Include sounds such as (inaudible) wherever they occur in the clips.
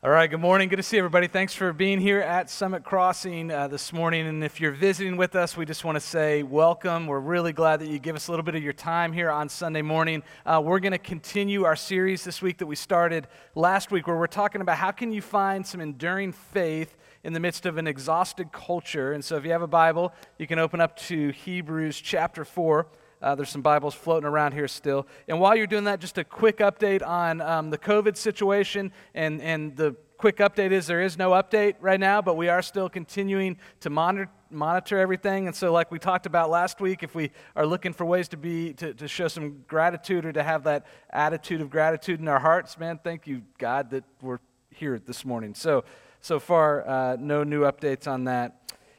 All right, good morning. Good to see everybody. Thanks for being here at Summit Crossing uh, this morning. And if you're visiting with us, we just want to say welcome. We're really glad that you give us a little bit of your time here on Sunday morning. Uh, we're going to continue our series this week that we started last week, where we're talking about how can you find some enduring faith in the midst of an exhausted culture. And so if you have a Bible, you can open up to Hebrews chapter 4. Uh, there's some Bibles floating around here still. And while you're doing that, just a quick update on um, the COVID situation. And, and the quick update is there is no update right now, but we are still continuing to monitor, monitor everything. And so, like we talked about last week, if we are looking for ways to be to, to show some gratitude or to have that attitude of gratitude in our hearts, man, thank you, God, that we're here this morning. So, so far, uh, no new updates on that.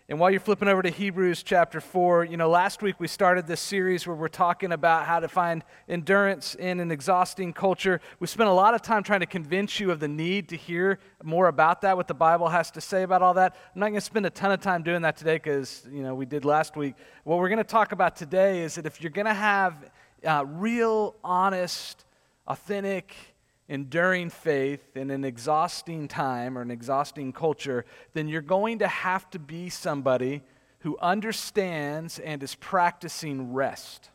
And while you're flipping over to Hebrews chapter 4, you know, last week we started this series where we're talking about how to find endurance in an exhausting culture. We spent a lot of time trying to convince you of the need to hear more about that, what the Bible has to say about all that. I'm not going to spend a ton of time doing that today because, you know, we did last week. What we're going to talk about today is that if you're going to have uh, real, honest, authentic, enduring faith in an exhausting time or an exhausting culture, then you're going to have to be somebody who understands and is practicing rest.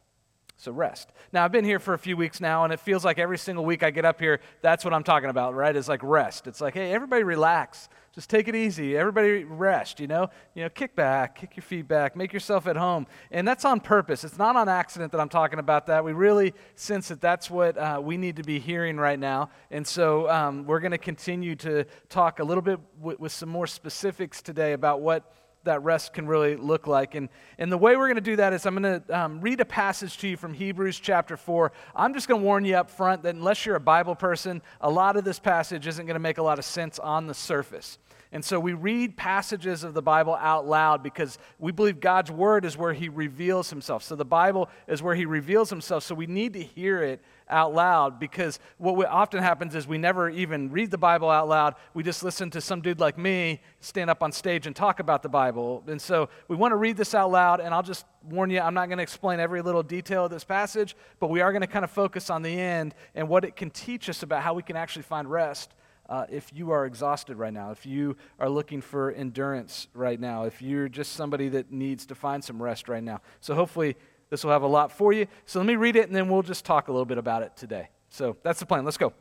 So, rest. Now, I've been here for a few weeks now, and it feels like every single week I get up here, that's what I'm talking about, right? It's like rest. It's like, hey, everybody relax. Just take it easy. Everybody rest, you know? You know, kick back, kick your feet back, make yourself at home. And that's on purpose. It's not on accident that I'm talking about that. We really sense that that's what uh, we need to be hearing right now. And so um, we're going to continue to talk a little bit w- with some more specifics today about what that rest can really look like. And, and the way we're going to do that is I'm going to um, read a passage to you from Hebrews chapter 4. I'm just going to warn you up front that unless you're a Bible person, a lot of this passage isn't going to make a lot of sense on the surface. And so we read passages of the Bible out loud because we believe God's word is where he reveals himself. So the Bible is where he reveals himself. So we need to hear it out loud because what often happens is we never even read the Bible out loud. We just listen to some dude like me stand up on stage and talk about the Bible. And so we want to read this out loud, and I'll just warn you, I'm not going to explain every little detail of this passage, but we are going to kind of focus on the end and what it can teach us about how we can actually find rest uh, if you are exhausted right now, if you are looking for endurance right now, if you're just somebody that needs to find some rest right now. So hopefully this will have a lot for you. So let me read it and then we'll just talk a little bit about it today. So that's the plan. Let's go.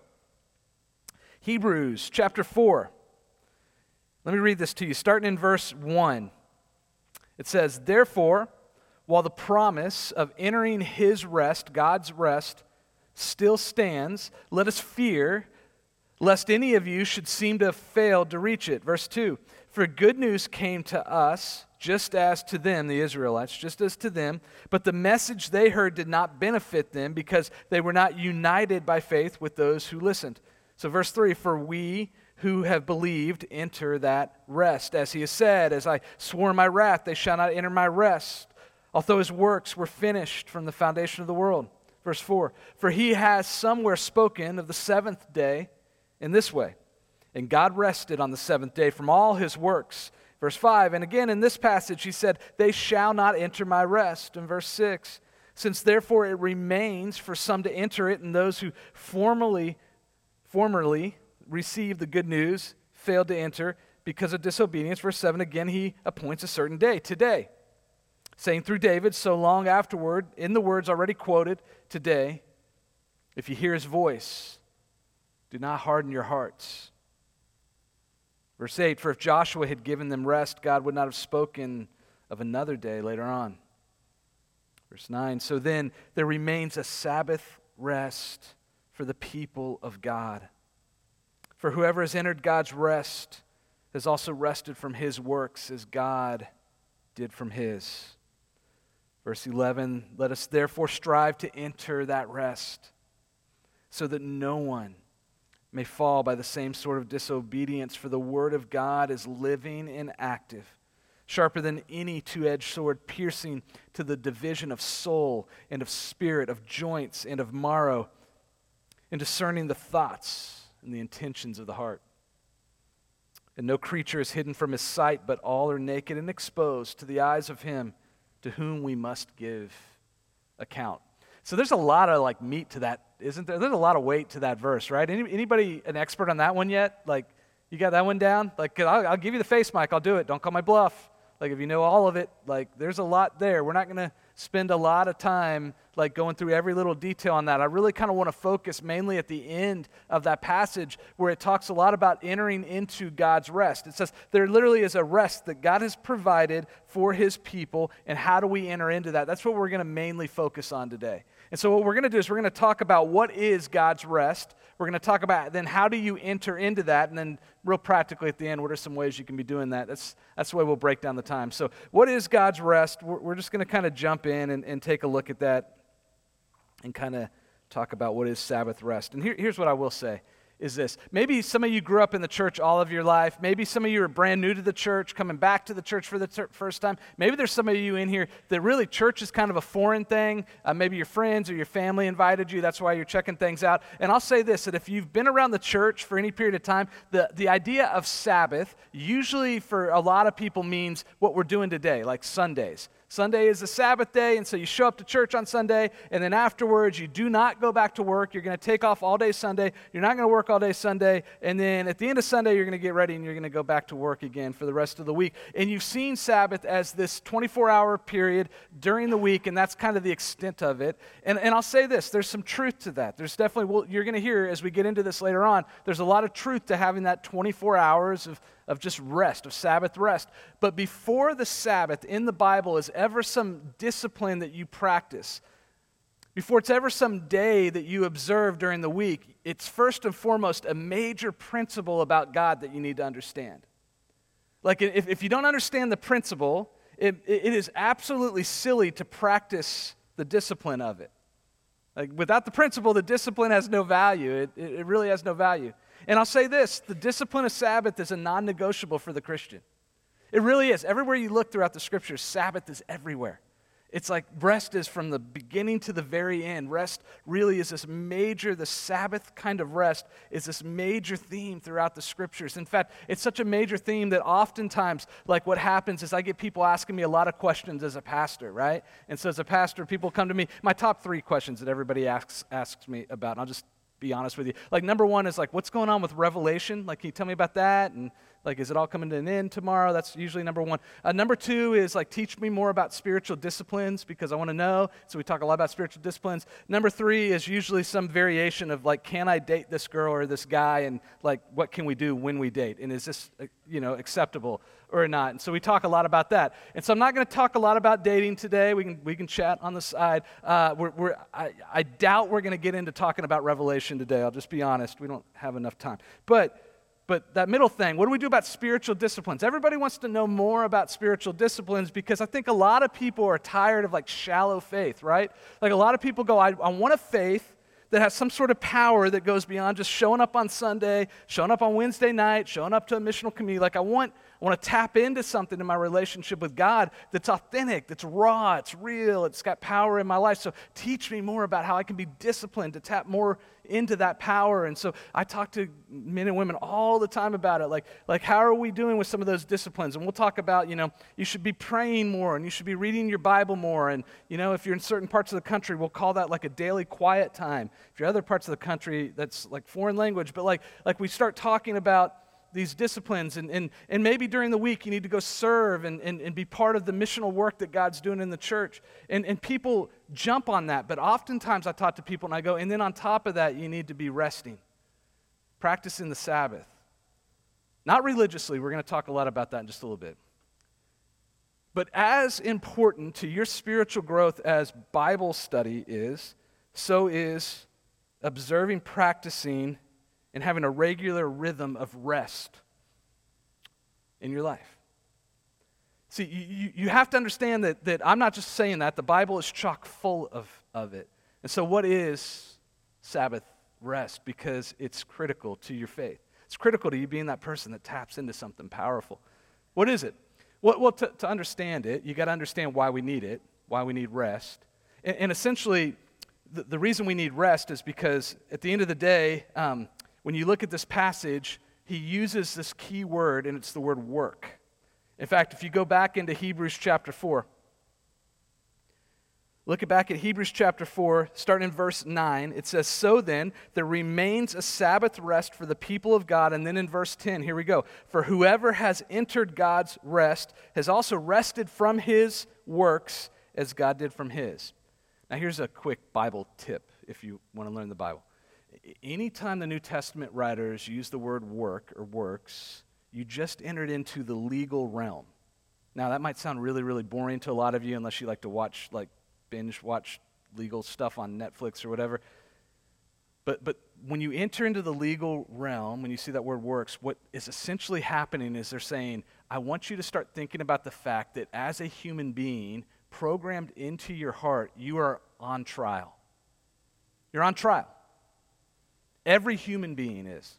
Hebrews chapter 4. Let me read this to you, starting in verse 1. It says, Therefore, while the promise of entering his rest, God's rest, still stands, let us fear lest any of you should seem to have failed to reach it. Verse 2 For good news came to us, just as to them, the Israelites, just as to them, but the message they heard did not benefit them because they were not united by faith with those who listened. So, verse 3 For we who have believed enter that rest. As he has said, As I swore my wrath, they shall not enter my rest, although his works were finished from the foundation of the world. Verse 4 For he has somewhere spoken of the seventh day in this way. And God rested on the seventh day from all his works. Verse 5, and again in this passage, he said, They shall not enter my rest. In verse 6, since therefore it remains for some to enter it, and those who formerly, formerly received the good news failed to enter because of disobedience. Verse 7, again, he appoints a certain day, today, saying through David, so long afterward, in the words already quoted, today, if you hear his voice, do not harden your hearts. Verse 8 For if Joshua had given them rest, God would not have spoken of another day later on. Verse 9 So then there remains a Sabbath rest for the people of God. For whoever has entered God's rest has also rested from his works as God did from his. Verse 11 Let us therefore strive to enter that rest so that no one may fall by the same sort of disobedience, for the word of God is living and active, sharper than any two edged sword, piercing to the division of soul and of spirit, of joints and of marrow, and discerning the thoughts and the intentions of the heart. And no creature is hidden from his sight, but all are naked and exposed to the eyes of him to whom we must give account. So there's a lot of like meat to that, isn't there? There's a lot of weight to that verse, right? Any, anybody an expert on that one yet? Like, You got that one down? Like, I'll, I'll give you the face mic. I'll do it. Don't call my bluff. Like, if you know all of it, like, there's a lot there. We're not going to spend a lot of time like going through every little detail on that. I really kind of want to focus mainly at the end of that passage where it talks a lot about entering into God's rest. It says there literally is a rest that God has provided for his people, and how do we enter into that? That's what we're going to mainly focus on today. And so, what we're going to do is we're going to talk about what is God's rest. We're going to talk about then how do you enter into that, and then real practically at the end, what are some ways you can be doing that? That's, that's the way we'll break down the time. So, what is God's rest? We're, we're just going to kind of jump in and, and take a look at that and kind of talk about what is Sabbath rest. And here, here's what I will say is this. Maybe some of you grew up in the church all of your life. Maybe some of you are brand new to the church, coming back to the church for the ter- first time. Maybe there's some of you in here that really church is kind of a foreign thing. Uh, maybe your friends or your family invited you. That's why you're checking things out. And I'll say this that if you've been around the church for any period of time, the, the idea of Sabbath usually for a lot of people means what we're doing today, like Sundays. Sunday is the Sabbath day, and so you show up to church on Sunday, and then afterwards you do not go back to work. You're going to take off all day Sunday. You're not going to work all day Sunday, and then at the end of Sunday, you're going to get ready and you're going to go back to work again for the rest of the week. And you've seen Sabbath as this 24 hour period during the week, and that's kind of the extent of it. And, and I'll say this there's some truth to that. There's definitely, well, you're going to hear as we get into this later on, there's a lot of truth to having that 24 hours of of just rest, of Sabbath rest. But before the Sabbath in the Bible is ever some discipline that you practice, before it's ever some day that you observe during the week, it's first and foremost a major principle about God that you need to understand. Like, if, if you don't understand the principle, it, it is absolutely silly to practice the discipline of it. Like, without the principle, the discipline has no value. It, it really has no value. And I'll say this the discipline of Sabbath is a non negotiable for the Christian. It really is. Everywhere you look throughout the scriptures, Sabbath is everywhere. It's like rest is from the beginning to the very end. Rest really is this major, the Sabbath kind of rest is this major theme throughout the scriptures. In fact, it's such a major theme that oftentimes, like what happens is I get people asking me a lot of questions as a pastor, right? And so as a pastor, people come to me, my top three questions that everybody asks, asks me about, I'll just be honest with you. Like, number one is like, what's going on with Revelation? Like, can you tell me about that? And like, is it all coming to an end tomorrow? That's usually number one. Uh, number two is like, teach me more about spiritual disciplines because I want to know. So we talk a lot about spiritual disciplines. Number three is usually some variation of like, can I date this girl or this guy? And like, what can we do when we date? And is this, uh, you know, acceptable or not? And so we talk a lot about that. And so I'm not going to talk a lot about dating today. We can, we can chat on the side. Uh, we're, we're, I, I doubt we're going to get into talking about Revelation today. I'll just be honest. We don't have enough time. But but that middle thing, what do we do about spiritual disciplines? Everybody wants to know more about spiritual disciplines because I think a lot of people are tired of like shallow faith, right? Like a lot of people go, I, I want a faith that has some sort of power that goes beyond just showing up on Sunday, showing up on Wednesday night, showing up to a missional community. Like I want, I want to tap into something in my relationship with God that's authentic, that's raw, it's real, it's got power in my life. So teach me more about how I can be disciplined to tap more into that power. And so I talk to men and women all the time about it. Like, like how are we doing with some of those disciplines? And we'll talk about, you know, you should be praying more and you should be reading your Bible more. And, you know, if you're in certain parts of the country, we'll call that like a daily quiet time. If you're other parts of the country, that's like foreign language. But like, like we start talking about these disciplines. And, and, and maybe during the week, you need to go serve and, and, and be part of the missional work that God's doing in the church. And, and people jump on that. But oftentimes, I talk to people and I go, and then on top of that, you need to be resting, practicing the Sabbath. Not religiously. We're going to talk a lot about that in just a little bit. But as important to your spiritual growth as Bible study is, so is observing, practicing, and having a regular rhythm of rest in your life. See, you, you have to understand that, that I'm not just saying that, the Bible is chock full of, of it. And so, what is Sabbath rest? Because it's critical to your faith. It's critical to you being that person that taps into something powerful. What is it? Well, well to, to understand it, you got to understand why we need it, why we need rest. And, and essentially, the, the, reason we need rest is because at the end of the day, um, when you look at this passage, he uses this key word, and it's the word work. In fact, if you go back into Hebrews chapter 4, Look back at Hebrews chapter 4, starting in verse 9. It says, So then, there remains a Sabbath rest for the people of God. And then in verse 10, here we go. For whoever has entered God's rest has also rested from his works as God did from his. Now, here's a quick Bible tip if you want to learn the Bible. Anytime the New Testament writers use the word work or works, you just entered into the legal realm. Now, that might sound really, really boring to a lot of you unless you like to watch like binge watch legal stuff on Netflix or whatever. But, but when you enter into the legal realm, when you see that word works, what is essentially happening is they're saying, I want you to start thinking about the fact that as a human being, programmed into your heart, you are on trial. You're on trial. Every human being is.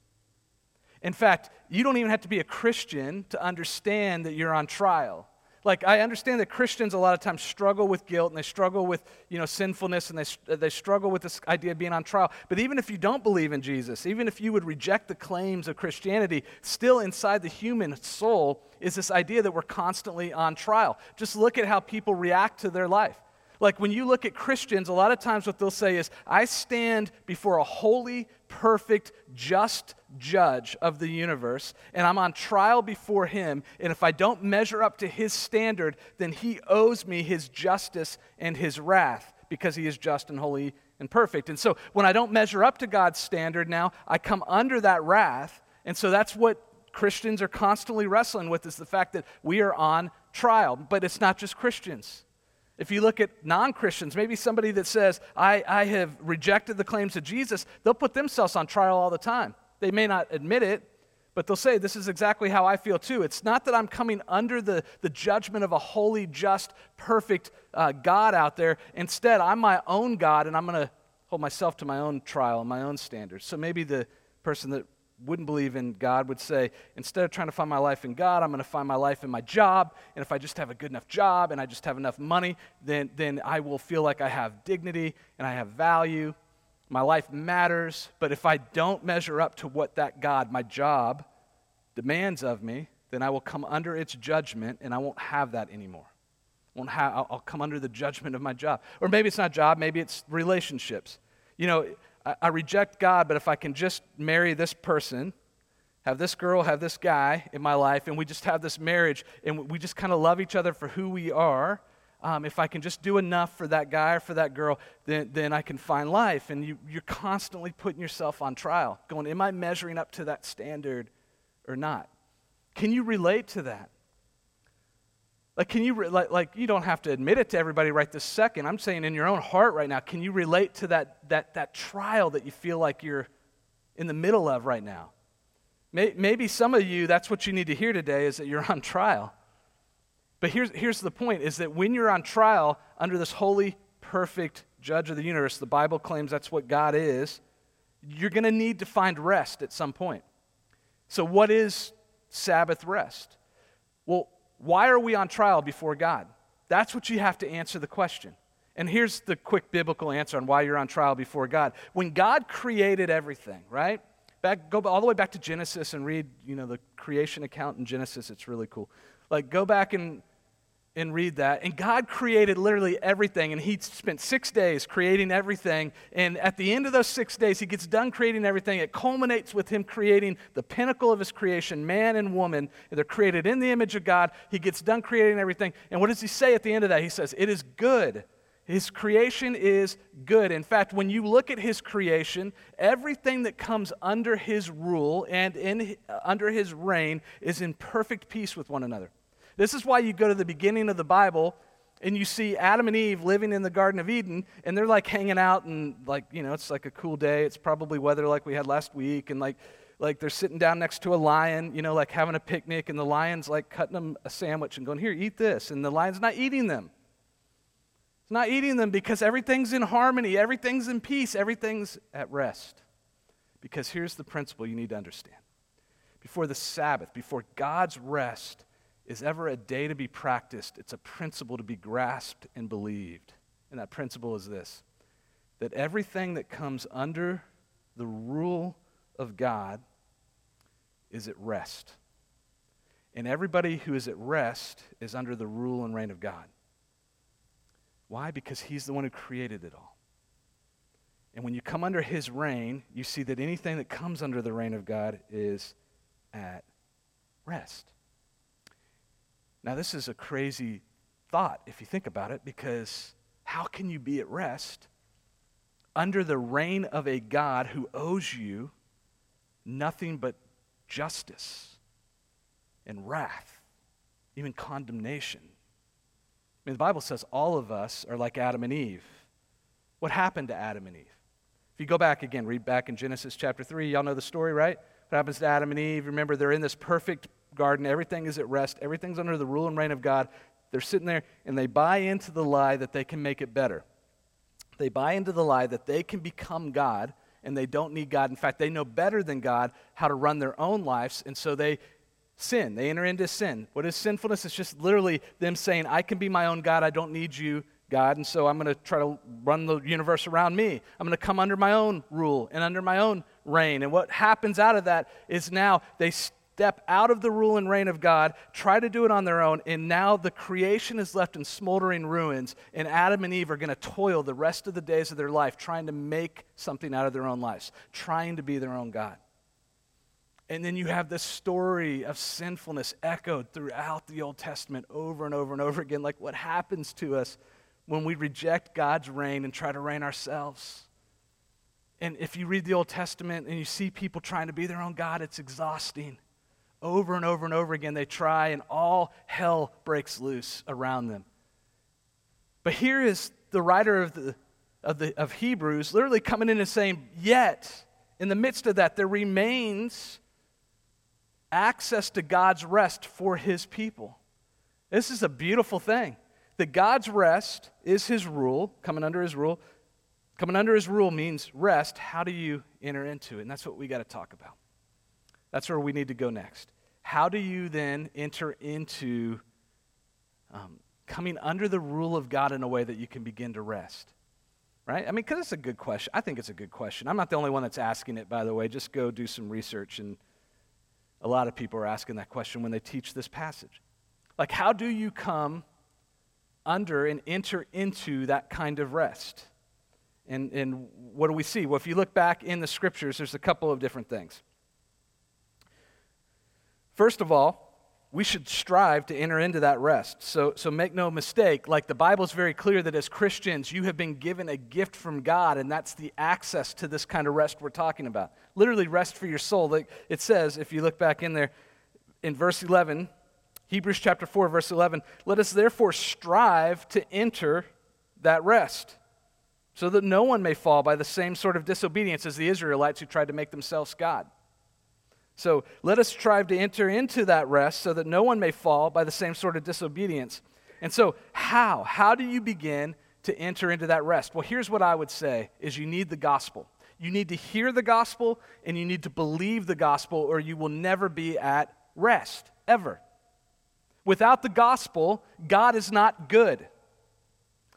In fact, you don't even have to be a Christian to understand that you're on trial. Like, I understand that Christians a lot of times struggle with guilt and they struggle with, you know, sinfulness and they, they struggle with this idea of being on trial. But even if you don't believe in Jesus, even if you would reject the claims of Christianity, still inside the human soul is this idea that we're constantly on trial. Just look at how people react to their life. Like when you look at Christians, a lot of times what they'll say is, I stand before a holy, perfect, just judge of the universe, and I'm on trial before him. And if I don't measure up to his standard, then he owes me his justice and his wrath because he is just and holy and perfect. And so when I don't measure up to God's standard now, I come under that wrath. And so that's what Christians are constantly wrestling with is the fact that we are on trial. But it's not just Christians. If you look at non Christians, maybe somebody that says, I, I have rejected the claims of Jesus, they'll put themselves on trial all the time. They may not admit it, but they'll say, This is exactly how I feel too. It's not that I'm coming under the, the judgment of a holy, just, perfect uh, God out there. Instead, I'm my own God, and I'm going to hold myself to my own trial and my own standards. So maybe the person that wouldn't believe in God would say, instead of trying to find my life in God, I'm going to find my life in my job. And if I just have a good enough job and I just have enough money, then, then I will feel like I have dignity and I have value. My life matters. But if I don't measure up to what that God, my job, demands of me, then I will come under its judgment and I won't have that anymore. Won't have, I'll, I'll come under the judgment of my job. Or maybe it's not job, maybe it's relationships. You know, I, I reject God, but if I can just marry this person, have this girl, have this guy in my life, and we just have this marriage, and we just kind of love each other for who we are. Um, if I can just do enough for that guy or for that girl, then, then I can find life. And you, you're constantly putting yourself on trial, going, Am I measuring up to that standard or not? Can you relate to that? Like, can you, like, like, you don't have to admit it to everybody right this second. I'm saying in your own heart right now, can you relate to that, that, that trial that you feel like you're in the middle of right now? Maybe some of you, that's what you need to hear today is that you're (laughs) on trial. But here's, here's the point is that when you're on trial under this holy, perfect judge of the universe, the Bible claims that's what God is, you're going to need to find rest at some point. So, what is Sabbath rest? Well, why are we on trial before God? That's what you have to answer the question. And here's the quick biblical answer on why you're on trial before God. When God created everything, right? Back, go all the way back to Genesis and read, you know, the creation account in Genesis. It's really cool. Like, go back and and read that. And God created literally everything, and He spent six days creating everything. And at the end of those six days, He gets done creating everything. It culminates with Him creating the pinnacle of His creation, man and woman. And they're created in the image of God. He gets done creating everything. And what does He say at the end of that? He says, It is good. His creation is good. In fact, when you look at his creation, everything that comes under his rule and in, uh, under his reign is in perfect peace with one another. This is why you go to the beginning of the Bible and you see Adam and Eve living in the Garden of Eden, and they're like hanging out, and like, you know, it's like a cool day. It's probably weather like we had last week, and like, like they're sitting down next to a lion, you know, like having a picnic, and the lion's like cutting them a sandwich and going, Here, eat this. And the lion's not eating them. It's not eating them because everything's in harmony, everything's in peace, everything's at rest. Because here's the principle you need to understand before the Sabbath, before God's rest, is ever a day to be practiced, it's a principle to be grasped and believed. And that principle is this that everything that comes under the rule of God is at rest. And everybody who is at rest is under the rule and reign of God. Why? Because he's the one who created it all. And when you come under his reign, you see that anything that comes under the reign of God is at rest. Now, this is a crazy thought if you think about it, because how can you be at rest under the reign of a God who owes you nothing but justice and wrath, even condemnation? I mean, the Bible says all of us are like Adam and Eve. What happened to Adam and Eve? If you go back again, read back in Genesis chapter 3, y'all know the story, right? What happens to Adam and Eve? Remember, they're in this perfect garden. Everything is at rest. Everything's under the rule and reign of God. They're sitting there and they buy into the lie that they can make it better. They buy into the lie that they can become God and they don't need God. In fact, they know better than God how to run their own lives, and so they sin. They enter into sin. What is sinfulness? It's just literally them saying, I can be my own God. I don't need you, God. And so I'm going to try to run the universe around me. I'm going to come under my own rule and under my own reign. And what happens out of that is now they step out of the rule and reign of God, try to do it on their own, and now the creation is left in smoldering ruins. And Adam and Eve are going to toil the rest of the days of their life trying to make something out of their own lives, trying to be their own God. And then you have this story of sinfulness echoed throughout the Old Testament over and over and over again, like what happens to us when we reject God's reign and try to reign ourselves. And if you read the Old Testament and you see people trying to be their own God, it's exhausting. Over and over and over again, they try, and all hell breaks loose around them. But here is the writer of, the, of, the, of Hebrews literally coming in and saying, Yet, in the midst of that, there remains access to God's rest for his people. This is a beautiful thing. That God's rest is his rule, coming under his rule. Coming under his rule means rest. How do you enter into it? And that's what we got to talk about. That's where we need to go next. How do you then enter into um, coming under the rule of God in a way that you can begin to rest? Right? I mean, because it's a good question. I think it's a good question. I'm not the only one that's asking it, by the way. Just go do some research and a lot of people are asking that question when they teach this passage. Like, how do you come under and enter into that kind of rest? And, and what do we see? Well, if you look back in the scriptures, there's a couple of different things. First of all, we should strive to enter into that rest. So, so make no mistake, like the Bible is very clear that as Christians, you have been given a gift from God, and that's the access to this kind of rest we're talking about. Literally, rest for your soul. Like it says, if you look back in there, in verse 11, Hebrews chapter 4, verse 11, let us therefore strive to enter that rest, so that no one may fall by the same sort of disobedience as the Israelites who tried to make themselves God. So let us strive to enter into that rest so that no one may fall by the same sort of disobedience. And so, how? How do you begin to enter into that rest? Well, here's what I would say is you need the gospel. You need to hear the gospel and you need to believe the gospel or you will never be at rest ever. Without the gospel, God is not good.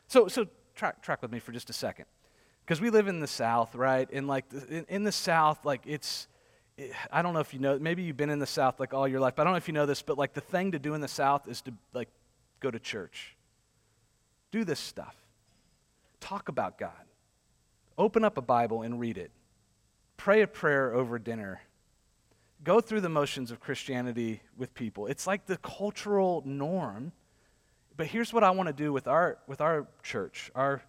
So so track track with me for just a second. Because we live in the south, right? And like in, in the south like it's I don't know if you know, maybe you've been in the South like all your life, but I don't know if you know this, but like the thing to do in the South is to like go to church. Do this stuff. Talk about God. Open up a Bible and read it. Pray a prayer over dinner. Go through the motions of Christianity with people. It's like the cultural norm. But here's what I want to do with our, with our church, our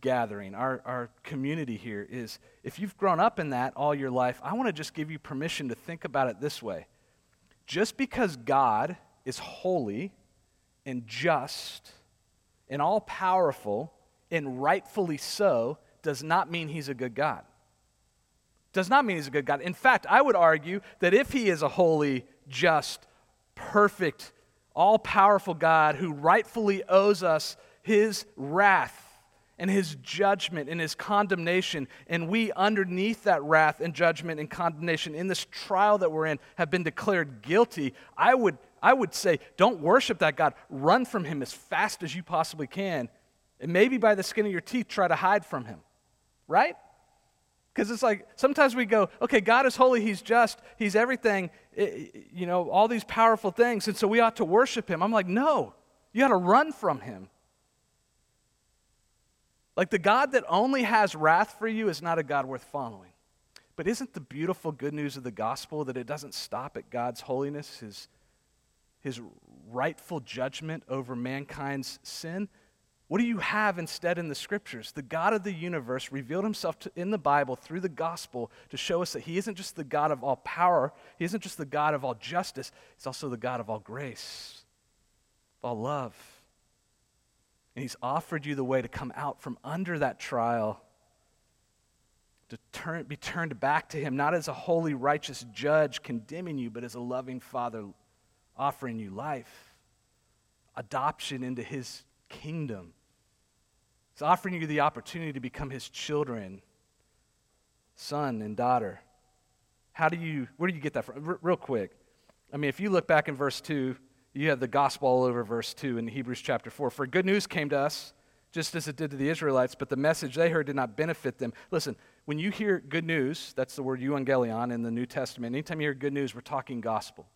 gathering, our, our community here is if you've grown up in that all your life, I want to just give you permission to think about it this way. Just because God is holy and just and all powerful and rightfully so does not mean he's a good God. Does not mean he's a good God. In fact, I would argue that if he is a holy, just, perfect, all powerful God who rightfully owes us his wrath and his judgment and his condemnation. And we, underneath that wrath and judgment and condemnation in this trial that we're in, have been declared guilty. I would, I would say, don't worship that God. Run from him as fast as you possibly can. And maybe by the skin of your teeth, try to hide from him. Right? Because it's like sometimes we go, okay, God is holy, He's just, He's everything, eh, you know, all these powerful things, and so we ought to worship Him. I'm like, no, you got to run from Him. Like the God that only has wrath for you is not a God worth following. But isn't the beautiful good news of the gospel that it doesn't stop at God's holiness, his, his rightful judgment over mankind's sin? What do you have instead in the scriptures? The God of the universe revealed himself to, in the Bible through the gospel to show us that he isn't just the God of all power, he isn't just the God of all justice, he's also the God of all grace, all love. And he's offered you the way to come out from under that trial, to turn, be turned back to him, not as a holy, righteous judge condemning you, but as a loving father offering you life, adoption into his kingdom He's offering you the opportunity to become his children, son and daughter. How do you, where do you get that from? R- real quick. I mean, if you look back in verse 2, you have the gospel all over verse 2 in Hebrews chapter 4. For good news came to us, just as it did to the Israelites, but the message they heard did not benefit them. Listen, when you hear good news, that's the word euangelion in the New Testament. Anytime you hear good news, we're talking gospel.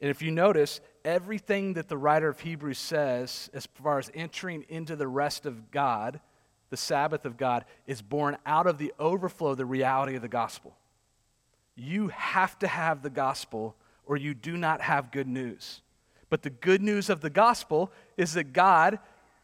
And if you notice, everything that the writer of Hebrews says as far as entering into the rest of God, the Sabbath of God, is born out of the overflow of the reality of the gospel. You have to have the gospel or you do not have good news. But the good news of the gospel is that God,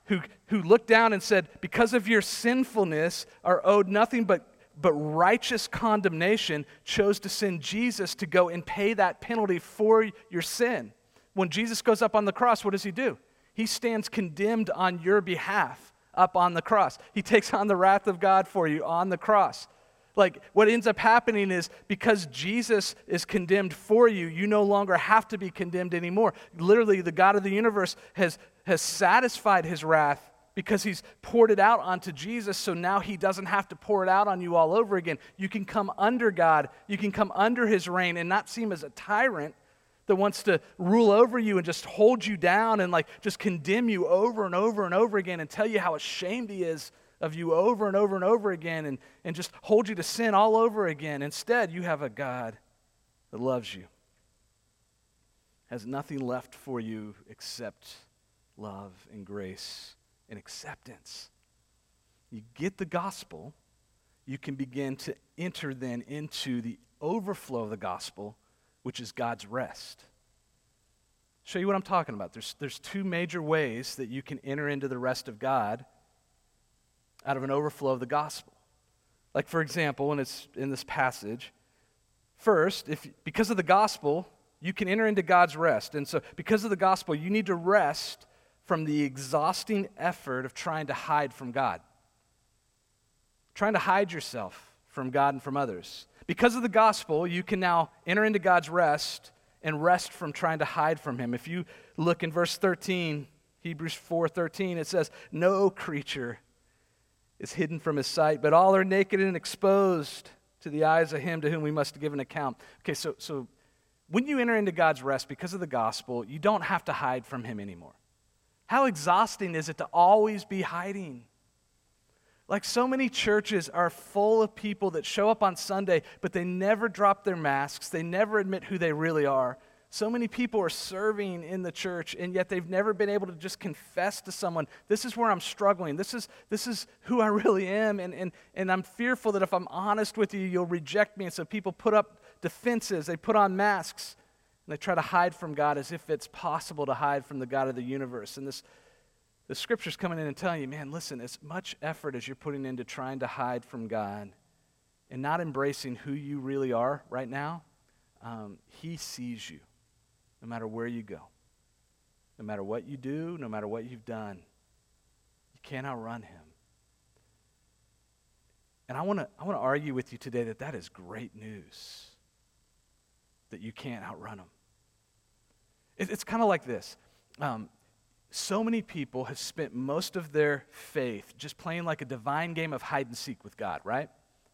who, who looked down and said, Because of your sinfulness, are owed nothing but but righteous condemnation chose to send Jesus to go and pay that penalty for your sin. When Jesus goes up on the cross, what does he do? He stands condemned on your behalf up on the cross. He takes on the wrath of God for you on the cross. Like what ends up happening is because Jesus is condemned for you, you no longer have to be condemned anymore. Literally, the God of the universe has, has satisfied his wrath because he's poured it out onto Jesus, so now he doesn't have to pour it out on you all over again. You can come under God, you can come under his reign and not seem as a tyrant that wants to rule over you and just hold you down and like just condemn you over and over and over again and tell you how ashamed he is of you over and over and over again and, and just hold you to sin all over again. Instead, you have a God that loves you, has nothing left for you except love and grace and acceptance. You get the gospel, you can begin to enter then into the overflow of the gospel, which is God's rest. Show you what I'm talking about. There's, there's two major ways that you can enter into the rest of God out of an overflow of the gospel. Like, for example, and it's in this passage, first, if, because of the gospel, you can enter into God's rest. And so, because of the gospel, you need to rest from the exhausting effort of trying to hide from God, trying to hide yourself from God and from others. Because of the gospel, you can now enter into God's rest and rest from trying to hide from him. If you look in verse 13, Hebrews 4:13, it says, "No creature is hidden from his sight, but all are naked and exposed to the eyes of him to whom we must give an account." Okay, so so when you enter into God's rest because of the gospel, you don't have to hide from him anymore. How exhausting is it to always be hiding? Like so many churches are full of people that show up on Sunday, but they never drop their masks. They never admit who they really are. So many people are serving in the church, and yet they've never been able to just confess to someone, this is where I'm struggling. This is, this is who I (laughs) really am. And, and, and I'm fearful that if I'm honest with you, you'll reject me. And so people put up defenses, they put on masks. And they try to hide from God as if it's possible to hide from the God of the universe. And this, the scripture's coming in and telling you, man, listen, as much effort as you're putting into trying to hide from God and not embracing who you really are right now, um, He sees you no matter where you go, no matter what you do, no matter what you've done. You can't outrun Him. And I want to I want to argue with you today that that is great news that you can't outrun him. It, it's kind of like this. Um, so many people have spent most of their faith just playing like a divine game of hide and seek with God, right?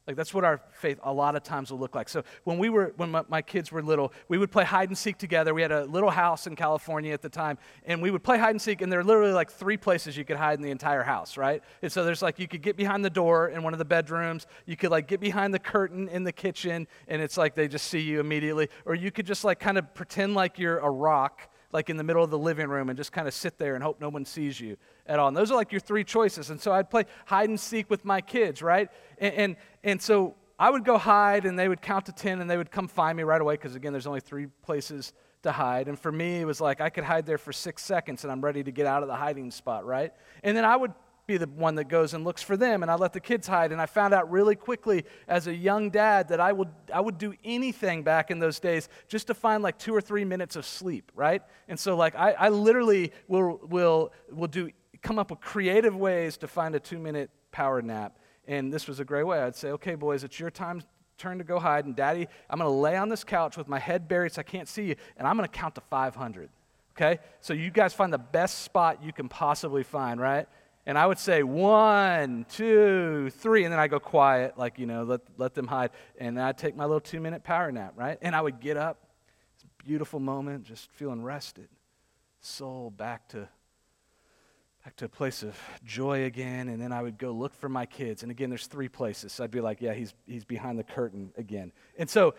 Like that's what our faith a lot of times will look like. So when we were when my, my, kids were little, we would play hide and seek together. We had a little house in California at the time, and we would play hide and seek, and there are literally like three places you could hide in the entire house, right? And so there's like you could get behind the door in one of the bedrooms, you could like get behind the curtain in the kitchen, and it's like they just see you immediately, or you could just like kind of pretend like you're a rock like in the middle of the living room and just kind of sit there and hope no one sees you at all. And those are like your three choices. And so I'd play hide and seek with my kids, right? And, and, and so I would go hide and they would count to 10 and they would come find me right away because, again, there's only three places to hide. And for me, it was like I could hide there for six seconds and I'm ready to get out of the hiding spot, right? And then I would be the one that goes and looks for them and I let the kids hide. And I found out really quickly as a young dad that I would, I would do anything back in those days just to find like two or three minutes of sleep, right? And so, like, I, I literally will, will, will do, come up with creative ways to find a two minute power nap. And this was a great way. I'd say, okay, boys, it's your time turn to go hide. And daddy, I'm going to lay on this couch with my head buried so I can't see you, and I'm going to count to 500. Okay? So you guys find the best spot you can possibly find, right? And I would say one, two, three, and then I go quiet, like, you know, let, let them hide. And I'd take my little two minute power nap, right? And I would get up. It's a beautiful moment, just feeling rested. Soul back to back to a place of joy again, and then I would go look for my kids. And again, there's three places. So I'd be like, yeah, he's, he's behind the curtain again. And so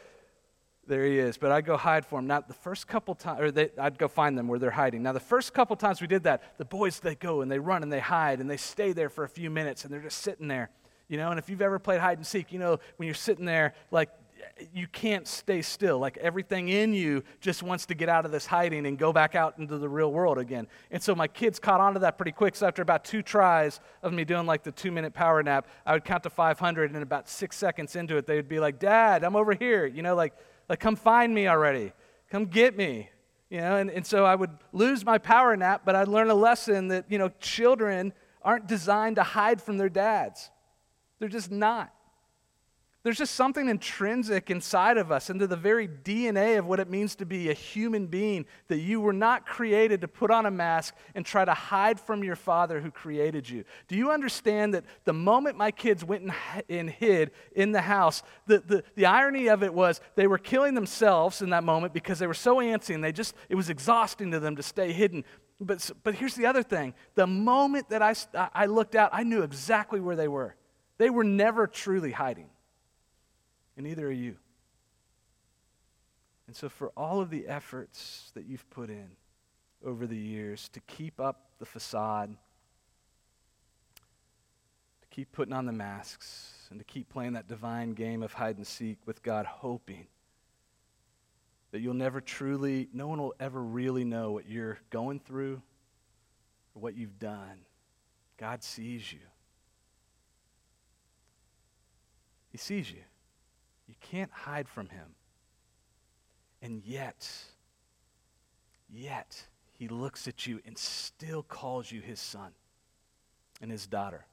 there he is. But I'd go hide for him. Now, the first couple times, or they, I'd go find them where they're hiding. Now, the first couple times we did that, the boys, they go and they run and they hide and they stay there for a few minutes and they're just sitting there. You know, and if you've ever played hide and seek, you know, when you're sitting there, like, you can't stay still. Like everything in you just wants to get out of this hiding and go back out into the real world again. And so my kids caught on to that pretty quick. So after about two tries of me doing like the two minute power nap, I would count to 500, and about six seconds into it, they would be like, Dad, I'm over here. You know, like, like, come find me already. Come get me. You know, and, and so I would lose my power nap, but I'd learn a lesson that, you know, children aren't designed to hide from their dads. They're just not. There's just something intrinsic inside of us, into the very DNA of what it means to be a human being, that you were not created to put on a mask and try to hide from your Father who created you. Do you understand that the moment my kids went and, hid in the house, the, the, the irony of it was they were killing themselves in that moment because they were so antsy and they just, it was exhausting to them to stay hidden. But, but here's the other thing the moment that I, I looked out, I knew exactly where they were. They were never truly hiding and neither are you. And so, for all of the efforts that you've put in over the years to keep up the facade, to keep putting on the masks, and to keep playing that divine game of hide and seek with God, hoping that you'll never truly, no one will ever really know what you're going through or what you've done. God sees you. He sees you. You can't hide from him. And yet, yet, he looks at you and still calls you his son and his daughter.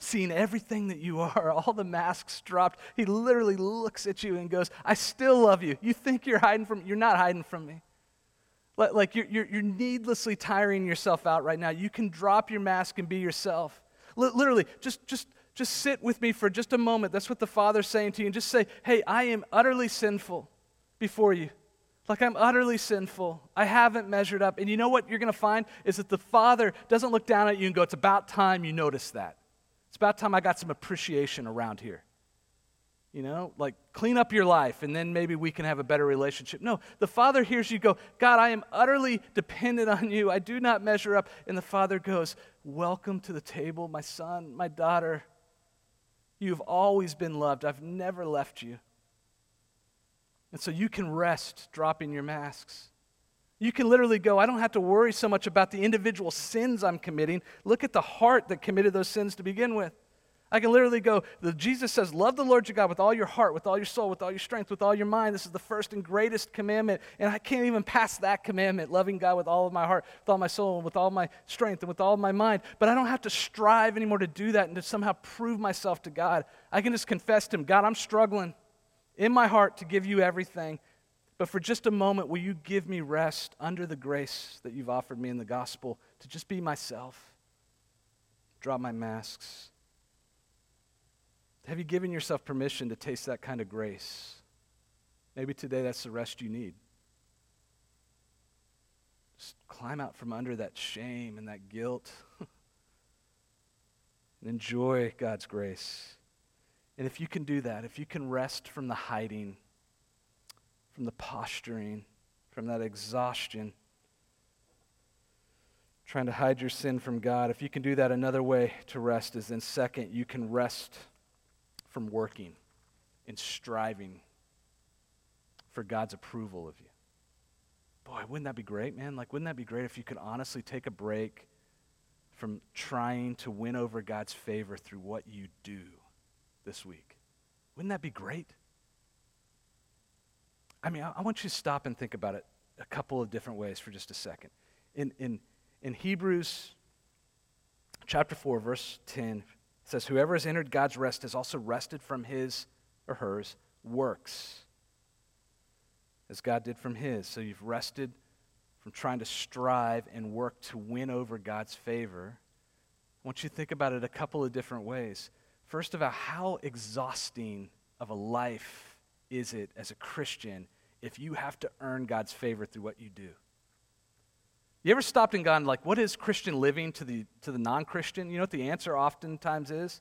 Seeing everything that you are, all the masks dropped, he literally looks at you and goes, I still love you. You think you're hiding from me? You're not hiding from me. Like you're, you're, you're needlessly tiring yourself out right now. You can drop your mask and be yourself. Literally, just, just just sit with me for just a moment. That's what the Father's saying to you. And just say, hey, I am utterly sinful before you. Like I'm utterly sinful. I haven't measured up. And you know what you're going to find is that the Father doesn't look down at you and go, it's about time you notice that. It's about time I got some appreciation around here. You know, like clean up your life and then maybe we can have a better relationship. No, the Father hears you go, God, I am utterly dependent on you. I do not measure up. And the Father goes, Welcome to the table, my son, my daughter. You've always been loved. I've never left you. And so you can rest dropping your masks. You can literally go, I don't have to worry so much about the individual sins I'm committing. Look at the heart that committed those sins to begin with. I can literally go, the, Jesus says, Love the Lord your God with all your heart, with all your soul, with all your strength, with all your mind. This is the first and greatest commandment. And I can't even pass that commandment, loving God with all of my heart, with all my soul, and with all my strength, and with all my mind. But I don't have to strive anymore to do that and to somehow prove myself to God. I can just confess to Him, God, I'm struggling in my heart to give you everything. But for just a moment, will you give me rest under the grace that you've offered me in the gospel to just be myself? Drop my masks have you given yourself permission to taste that kind of grace? Maybe today that's the rest you need. Just climb out from under that shame and that guilt (laughs) and enjoy God's grace. And if you can do that, if you can rest from the hiding, from the posturing, from that exhaustion, trying to hide your sin from God. If you can do that, another way to rest is then, second, you can rest from working and striving for God's approval of you. Boy, wouldn't that be great, man? Like, wouldn't that be great if you could honestly take a break from trying to win over God's favor through what you do this week? Wouldn't that be great? I mean, I, I want you to stop and think about it a couple of different ways for just a second. In, in, in Hebrews chapter 4, verse 10, it says, Whoever has entered God's rest has also rested from his or hers works as God did from his. So you've rested from trying to strive and work to win over God's favor. I want you to think about it a couple of different ways. First of all, how exhausting of a life is it as a Christian if you have to earn God's favor through what you do? You ever stopped and gone, like, what is Christian living to the, to the non Christian? You know what the answer oftentimes is?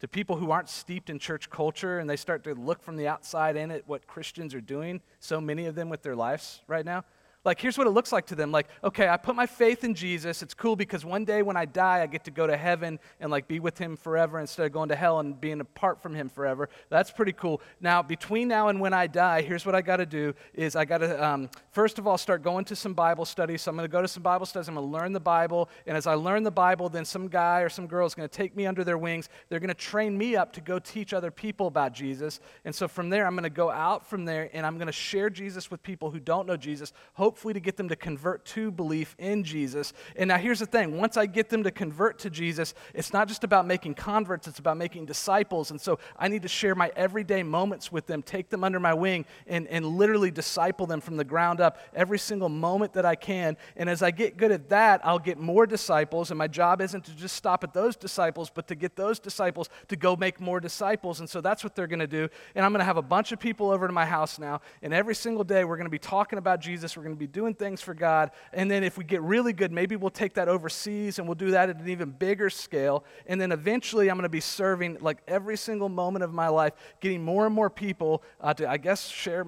to people who aren't steeped in church culture and they start to look from the outside in at what Christians are doing, so many of them with their lives right now, like, here's what it looks like to them. Like, okay, I put my faith in Jesus. It's cool because one day when I die, I get to go to heaven and, like, be with him forever instead of going to hell and being apart from him forever. That's pretty cool. Now, between now and when I die, here's what I got to do is I got to, um, first of all, start going to some Bible studies. So I'm going to go to some Bible studies. I'm going to learn the Bible. And as I learn the Bible, then some guy or some girl is going to take me under their wings. They're going to train me up to go teach other people about Jesus. And so from there, I'm going to go out from there and I'm going to share Jesus with people who don't know Jesus. Hope hopefully to get them to convert to belief in Jesus. And now here's the thing once I get them to convert to Jesus, it's not just about making converts, it's about making disciples. And so I need to share my everyday moments with them, take them under my wing, and, and literally disciple them from the ground up every single moment that I can. And as I get good at that, I'll get more disciples. And my job isn't to just stop at those disciples, but to get those disciples to go make more disciples. And so that's what they're going to do. And I'm going to have a bunch of people over to my house now. And every single day, we're going to be talking about Jesus. We're going to be doing things for God. And then if we get really good, maybe we'll take that overseas and we'll do that at an even bigger scale. And then eventually I'm going to be serving like every single moment of my life, getting more and more people uh, to, I guess, share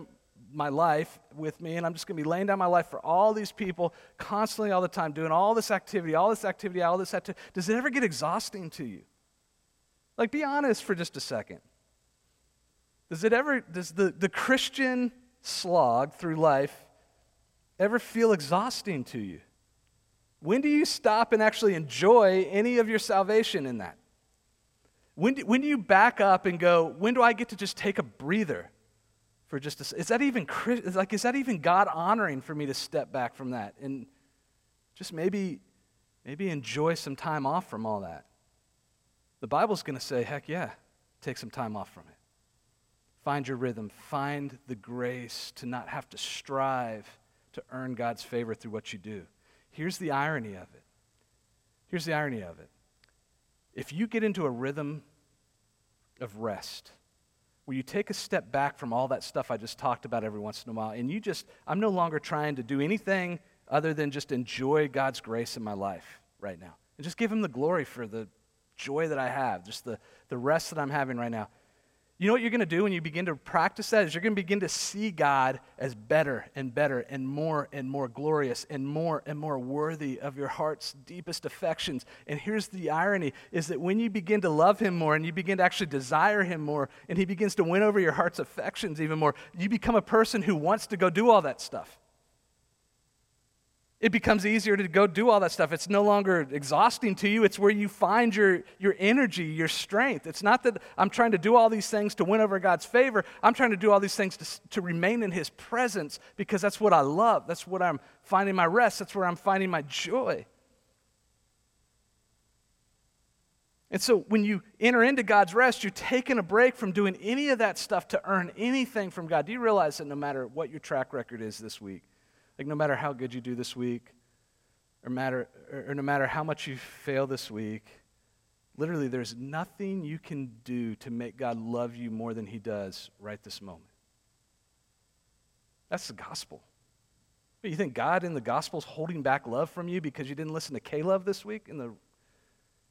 my life with me, and I'm just going to be laying down my life for all these people constantly, all the time, doing all this activity, all this activity, all this activity. Does it ever get exhausting to you? Like, be honest for just a second. Does it ever, does the, the Christian slog through life ever feel exhausting to you? When do you stop and actually enjoy any of your salvation in that? When do, when do you back up and go, when do I get to just take a breather for just a, is that even like is that even God honoring for me to step back from that and just maybe maybe enjoy some time off from all that? The Bible's going to say, heck yeah, take some time off from it. Find your rhythm, find the grace to not have to strive to earn God's favor through what you do. Here's the irony of it. Here's the irony of it. If you get into a rhythm of rest, where you take a step back from all that stuff I just talked about every once in a while, and you just, I'm no longer trying to do anything other than just enjoy God's grace in my life right now. And just give Him the glory for the joy that I have, just the, the rest that I'm having right now. You know what you're going to do when you begin to practice that is you're going to begin to see God as better and better and more and more glorious and more and more worthy of your heart's deepest affections. And here's the irony is that when you begin to love him more and you begin to actually desire him more and he begins to win over your heart's affections even more, you become a person who wants to go do all that stuff it becomes easier to go do all that stuff. It's no longer exhausting to you. It's where you find your, your energy, your strength. It's not that I'm trying to do all these things to win over God's favor. I'm trying to do all these things to, to remain in His presence because that's what I love. That's what I'm finding my rest. That's where I'm finding my joy. And so when you enter into God's rest, you're taking a break from doing any of that stuff to earn anything from God. Do you realize that no matter what your track record is this week, like, no matter how good you do this week, or, matter, or no matter how much you fail this week, literally, there's nothing you can do to make God love you more than He does right this moment. That's the gospel. But you think God in the gospel is holding back love from you because you didn't listen to K-Love this week in the,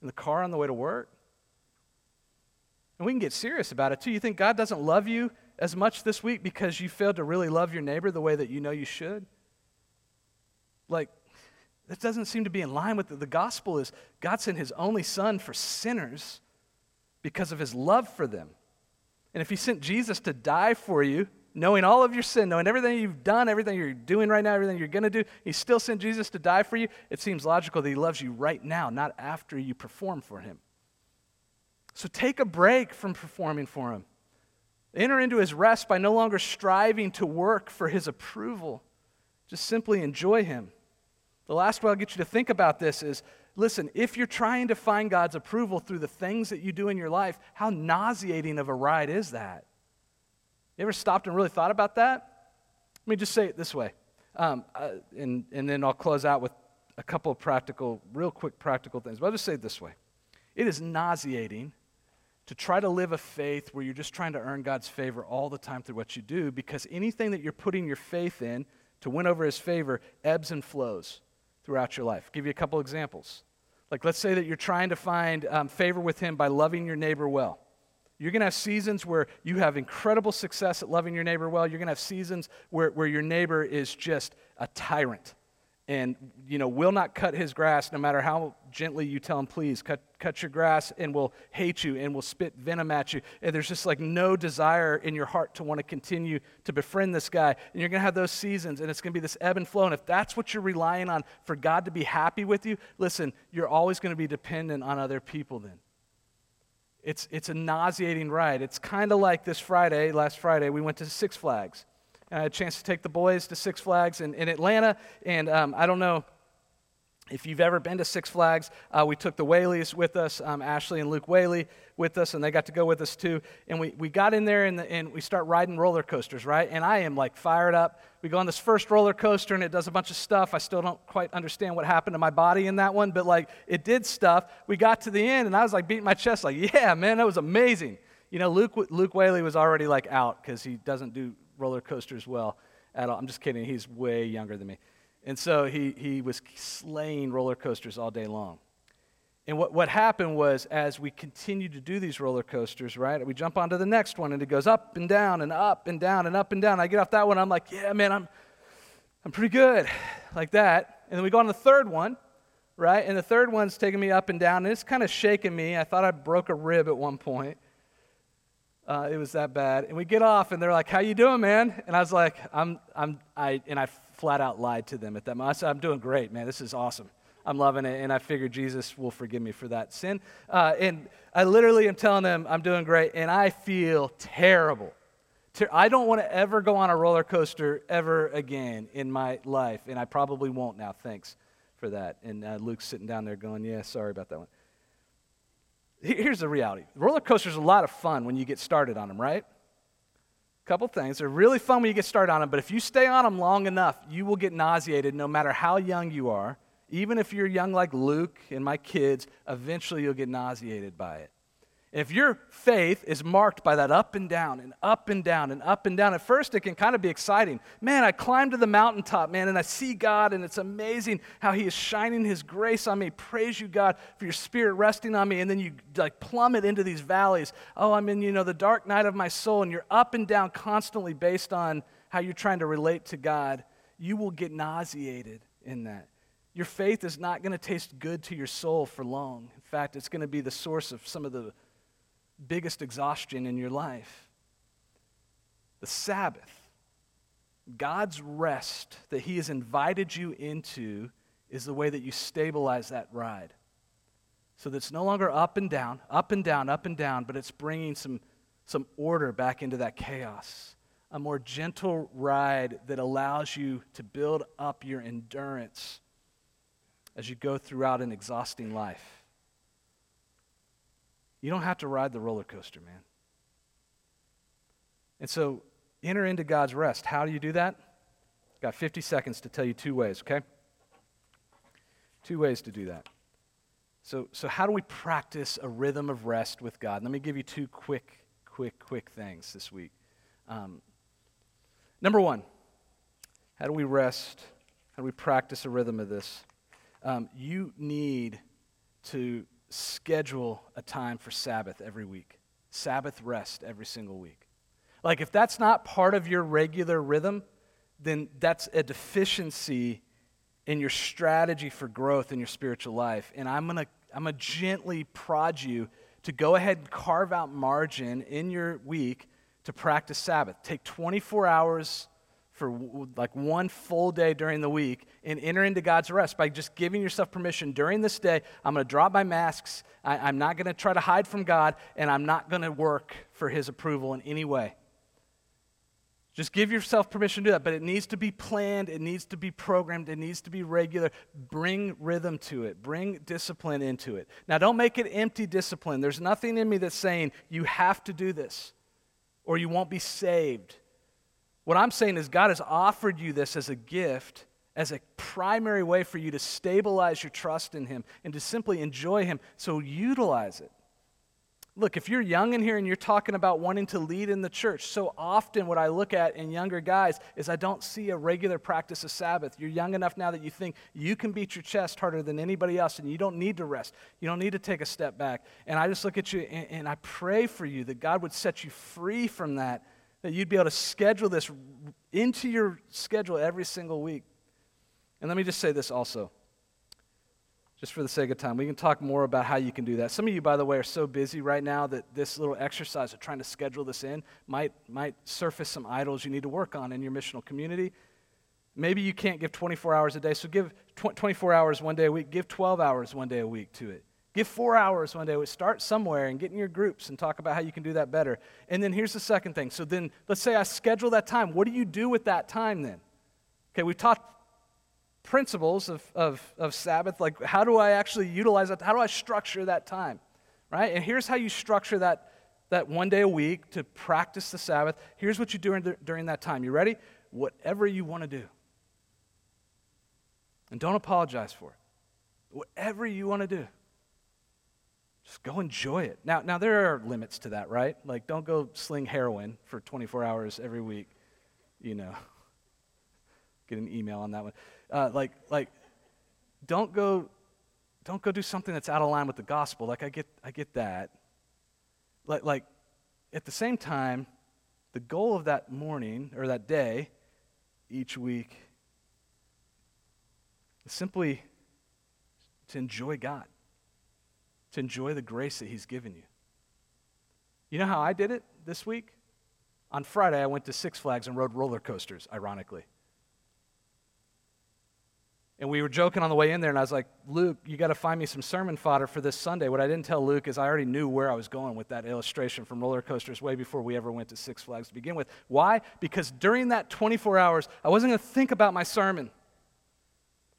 in the car on the way to work? And we can get serious about it too. You think God doesn't love you as much this week because you failed to really love your neighbor the way that you know you should? Like, that doesn't seem to be in line with the, the gospel is God sent his only son for sinners because of his love for them. And if he sent Jesus to die for you, knowing all of your sin, knowing everything you've done, everything you're doing right now, everything you're going to do, he still sent Jesus to die for you, it seems logical that he loves you right now, not after you perform for him. So take a break from performing for him. Enter into his rest by no longer striving to work for his approval. Just simply enjoy him. The last way I'll get you to think about this is listen, if you're trying to find God's approval through the things that you do in your life, how nauseating of a ride is that? You ever stopped and really thought about that? Let me just say it this way, um, uh, and, and then I'll close out with a couple of practical, real quick practical things. But I'll just say it this way it is nauseating to try to live a faith where you're just trying to earn God's favor all the time through what you do because anything that you're putting your faith in to win over his favor ebbs and flows throughout your life. I'll give you a couple examples. Like, let's say that you're trying to find um, favor with him by loving your neighbor well. You're going to have seasons where you have incredible success at loving your neighbor well. You're going to have seasons where, where your neighbor is just a tyrant and you know will not cut his grass no matter how gently you tell him please cut, cut your grass and will hate you and will spit venom at you. And there's just like no desire in your heart to want to continue to befriend this guy. And you're going to have those seasons and it's going to be this ebb and flow. And if that's what you're relying on for god to be happy with you listen you're always going to be dependent on other people then. It's, it's a nauseating ride. It's kind of like this friday last friday we went to six flags I had a chance to take the boys to Six Flags in, in Atlanta, and um, I don't know if you've ever been to Six Flags, uh, we took the Whaleys with us, um, Ashley and Luke Whaley with us, and they got to go with us too. And we, we got in there and, the, and we start riding roller coasters, right? And I am like fired up. We go on this first roller coaster and it does a bunch of stuff. I still don't quite understand what happened to my body in that one, but like it did stuff. We got to the end and I was like beating my chest, like, yeah, man, that was amazing. You know, Luke, Luke Whaley was already like out because he doesn't do roller coasters well at all. I'm just kidding. He's way younger than me. And so he, he was slaying roller coasters all day long. And what, what happened was, as we continued to do these roller coasters, right, we jump onto the next one and it goes up and down and up and down and up and down. I get off that one, I'm like, yeah, man, I'm, I'm pretty good, like that. And then we go on the third one, right, and the third one's taking me up and down and it's kind of shaking me. I thought I broke a rib at one point. Uh, it was that bad. And we get off, and they're like, "How you doing, man?" And I was like, "I'm, I'm, I," and I flat out lied to them at that moment. I said, "I'm doing great, man. This is awesome. I'm loving it." And I figured Jesus will forgive me for that sin. Uh, and I literally am telling them I'm doing great, and I feel terrible. I don't want to ever go on a roller coaster ever again in my life, and I probably won't now. Thanks for that. And uh, Luke's sitting down there going, "Yeah, sorry about that one." Here's the reality roller coasters are a lot of fun when you get started on them, right? A couple things. They're really fun when you get started on them, but if you stay on them long enough, you will get nauseated no matter how young you are. Even if you're young like Luke and my kids, eventually you'll get nauseated by it. If your faith is marked by that up and down and up and down and up and down, at first it can kind of be exciting. Man, I climb to the mountaintop, man, and I see God, and it's amazing how He is shining His grace on me. Praise you, God, for your spirit resting on me. And then you like plummet into these valleys. Oh, I'm in, you know, the dark night of my soul, and you're up and down constantly based on how you're trying to relate to God. You will get nauseated in that. Your faith is not going to taste good to your soul for long. In fact, it's going to be the source of some of the biggest exhaustion in your life? The Sabbath. God's rest that He has invited you into is the way that you stabilize that ride. So that it's no longer up and down, up and down, up and down, but it's bringing some, some order back into that chaos. A more gentle ride that allows you to build up your endurance as you go throughout an exhausting life. You don't have to ride the roller coaster, man. And so enter into God's rest. How do you do that? Got 50 seconds to tell you two ways, okay? Two ways to do that. So, so how do we practice a rhythm of rest with God? Let me give you two quick, quick, quick things this week. Um, number one, how do we rest? How do we practice a rhythm of this? Um, you need to schedule a time for Sabbath every week, Sabbath rest every single week. Like, if that's not part of your regular rhythm, then that's a deficiency in your strategy for growth in your spiritual life. And I'm going to I'm going to gently prod you to go ahead and carve out margin in your week to practice Sabbath. Take 24 hours for like one full day during the week and enter into God's rest by just giving yourself permission during this day. I'm going to drop my masks. I, am not going to try to hide from God, and I'm not going to work for His approval in any way. Just give yourself permission to do that, but it needs to be planned, it needs to be programmed, it needs to be regular. Bring rhythm to it, bring discipline into it. Now, don't make it empty discipline. There's nothing in me that's saying you have to do this or you won't be saved. What I'm saying is, God has offered you this as a gift, as a primary way for you to stabilize your trust in Him and to simply enjoy Him. So utilize it. Look, if you're young in here and you're talking about wanting to lead in the church, so often what I look at in younger guys is I don't see a regular practice of Sabbath. You're young enough now that you think you can beat your chest harder than anybody else and you don't need to rest. You don't need to take a step back. And I just look at you and, and I pray for you that God would set you free from that, that you'd be able to schedule this into your schedule every single week. And let me just say this also just for the sake of time. We can talk more about how you can do that. Some of you, by the way, are so busy right now that this little exercise of trying to schedule this in might, might surface some idols you need to work on in your missional community. Maybe you can't give 24 hours a day, so give tw- 24 hours one day a week. Give 12 hours one day a week to it. Give four hours one day. Start somewhere and get in your groups and talk about how you can do that better. And then here's the second thing. So then, let's say I schedule that time. What do you do with that time then? Okay, we've taught principles of, of, of Sabbath, like how do I actually utilize that? How do I structure that time? Right? And here's how you structure that, that one day a week to practice the Sabbath. Here's what you do during, during that time. You ready? Whatever you want to do. And don't apologize for it. Whatever you want to do. Just go enjoy it. Now, now there are limits to that, right? Like, don't go sling heroin for 24 hours every week. You know, (laughs) get an email on that one uh, like, like, don't go, don't go do something that's out of line with the gospel. Like, I get, I get that. Like, like, at the same time, the goal of that morning or that day each week is simply to enjoy God, to enjoy the grace that He's given you. You know how I did it this week? On Friday, I went to Six Flags and rode roller coasters, ironically. And we were joking on the way in there, and I was like, Luke, you got to find me some sermon fodder for this Sunday. What I didn't tell Luke is I already knew where I was going with that illustration from roller coasters way before we ever went to Six Flags to begin with. Why? Because during that 24 hours, I wasn't going to think about my sermon,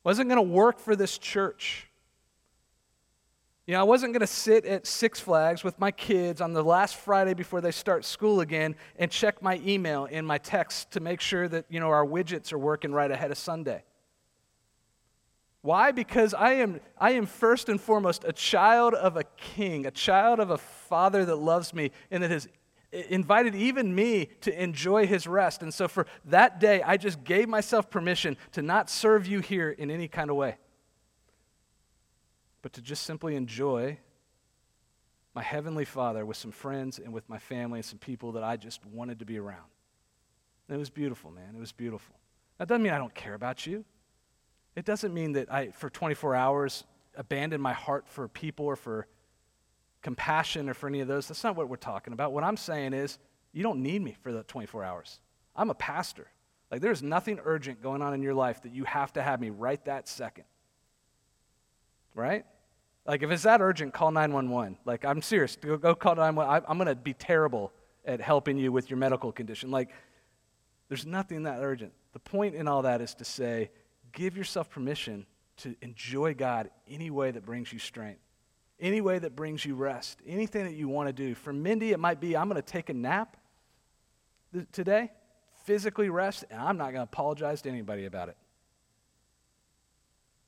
I wasn't going to work for this church. You know, I wasn't going to sit at Six Flags with my kids on the last Friday before they start school again and check my email and my text to make sure that, you know, our widgets are working right ahead of Sunday. Why? Because I am, I am first and foremost a child of a king, a child of a father that loves me and that has invited even me to enjoy his rest. And so for that day, I just gave myself permission to not serve you here in any kind of way, but to just simply enjoy my heavenly father with some friends and with my family and some people that I just wanted to be around. And it was beautiful, man. It was beautiful. That doesn't mean I don't care about you. It doesn't mean that I, for 24 hours, abandon my heart for people or for compassion or for any of those. That's not what we're talking about. What I'm saying is, you don't need me for the 24 hours. I'm a pastor. Like, there's nothing urgent going on in your life that you have to have me right that second. Right? Like, if it's that urgent, call 911. Like, I'm serious. Go, go call 911. I'm going to be terrible at helping you with your medical condition. Like, there's nothing that urgent. The point in all that is to say, give yourself permission to enjoy God any way that brings you strength, any way that brings you rest, anything that you want to do. For Mindy, it might be I'm going to take a nap th- today, physically rest, and I'm not going to apologize to anybody about it.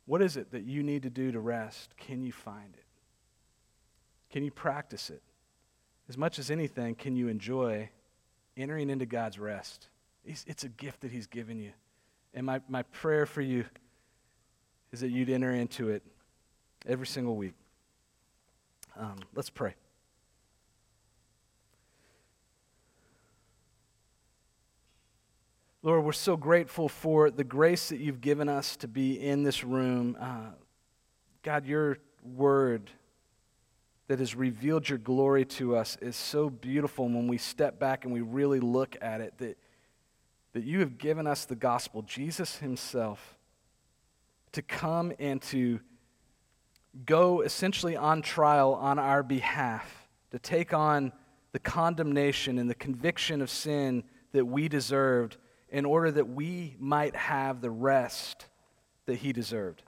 What is it that you need to do to rest? Can you find it? Can you practice it? As much as anything, can you enjoy entering into God's rest? It's, a gift that He's given you. And my, my prayer for you is that you'd enter into it every single week. Um, let's pray. Lord, we're so grateful for the grace that you've given us to be in this room. Uh, God, your word that has revealed your glory to us is so beautiful. And when we step back and we really look at it, that, that you have given us the gospel, Jesus himself, to come and to go essentially on trial on our behalf, to take on the condemnation and the conviction of sin that we deserved in order that we might have the rest that he deserved.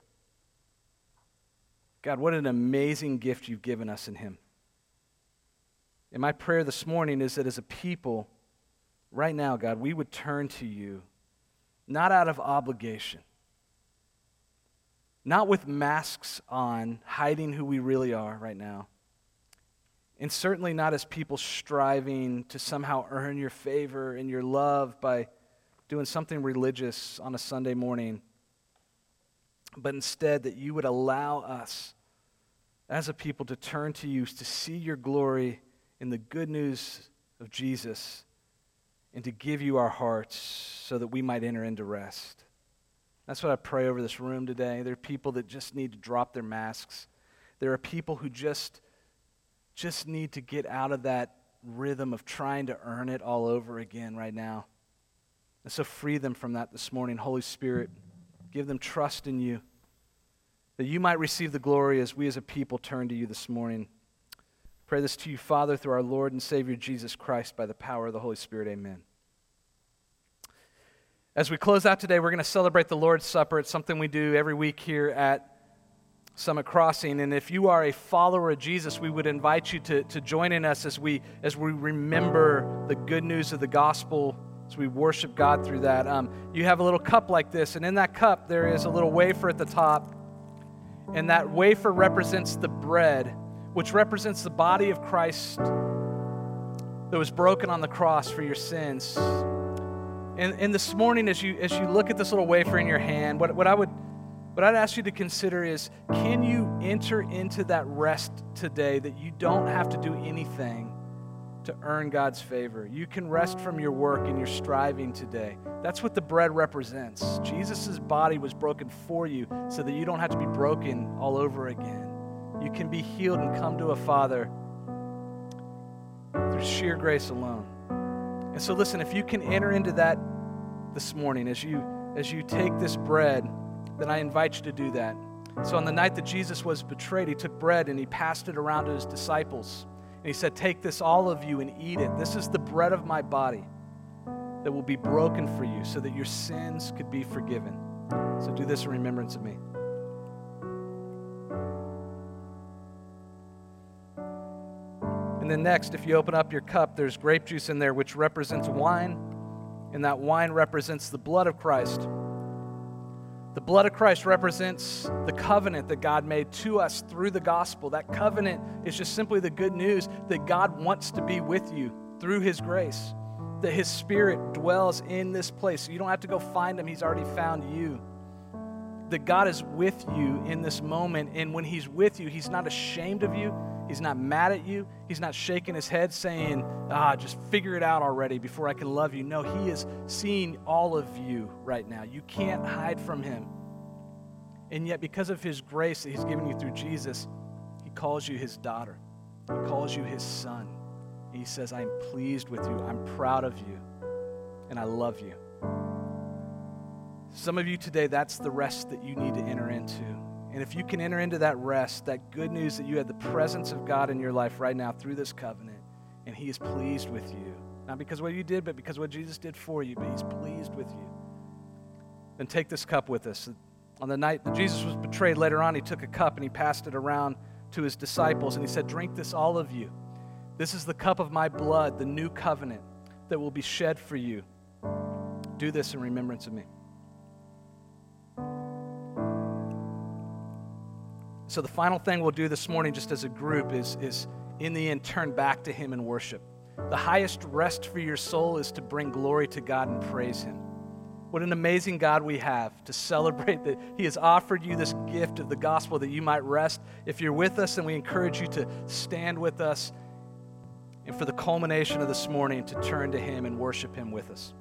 God, what an amazing gift you've given us in him. And my prayer this morning is that as a people, right now, God, we would turn to you, not out of obligation, not with masks on, hiding who we really are right now, and certainly not as people striving to somehow earn your favor and your love by doing something religious on a Sunday morning, but instead that you would allow us as a people to turn to you, to see your glory in the good news of Jesus, and to give you our hearts so that we might enter into rest. That's what I pray over this room today. There are people that just need to drop their masks. There are people who just just need to get out of that rhythm of trying to earn it all over again right now. And so free them from that this morning. Holy Spirit, give them trust in you that you might receive the glory as we as a people turn to you this morning. Pray this to you, Father, through our Lord and Savior Jesus Christ by the power of the Holy Spirit. Amen. As we close out today, we're going to celebrate the Lord's Supper. It's something we do every week here at Summit Crossing. And if you are a follower of Jesus, we would invite you to, to join in us as we, as we remember the good news of the gospel as we worship God through that. Um, you have a little cup like this, and in that cup, there is a little wafer at the top. And that wafer represents the bread, which represents the body of Christ that was broken on the cross for your sins. And, and this morning, as you, as you look at this little wafer in your hand, what, what, I would, what I'd ask you to consider is can you enter into that rest today that you don't have to do anything? To earn God's favor. You can rest from your work and your striving today. That's what the bread represents. Jesus' body was broken for you so that you don't have to be broken all over again. You can be healed and come to a Father through sheer grace alone. And so listen, if you can enter into that this morning as you as you take this bread, then I invite you to do that. So on the night that Jesus was betrayed, he took bread and he passed it around to his disciples. And he said, Take this, all of you, and eat it. This is the bread of my body that will be broken for you so that your sins could be forgiven. So do this in remembrance of me. And then next, if you open up your cup, there's grape juice in there, which represents wine, and that wine represents the blood of Christ. The blood of Christ represents the covenant that God made to us through the gospel. That covenant is just simply the good news that God wants to be with you through His grace, that His Spirit dwells in this place. So you don't have to go find Him, He's already found you. That God is with you in this moment, and when He's with you, He's not ashamed of you. He's not mad at you. He's not shaking his head saying, ah, just figure it out already before I can love you. No, he is seeing all of you right now. You can't hide from him. And yet, because of his grace that he's given you through Jesus, he calls you his daughter, he calls you his son. He says, I am pleased with you, I'm proud of you, and I love you. Some of you today, that's the rest that you need to enter into. And if you can enter into that rest, that good news that you had the presence of God in your life right now through this covenant, and He is pleased with you, not because what you did, but because what Jesus did for you, but He's pleased with you, then take this cup with us. On the night that Jesus was betrayed later on, He took a cup and He passed it around to His disciples, and He said, Drink this, all of you. This is the cup of my blood, the new covenant that will be shed for you. Do this in remembrance of me. So the final thing we'll do this morning, just as a group, is, is in the end, turn back to Him and worship. The highest rest for your soul is to bring glory to God and praise Him. What an amazing God we have to celebrate that He has offered you this gift of the gospel that you might rest. If you're with us, then we encourage you to stand with us and for the culmination of this morning to turn to Him and worship Him with us.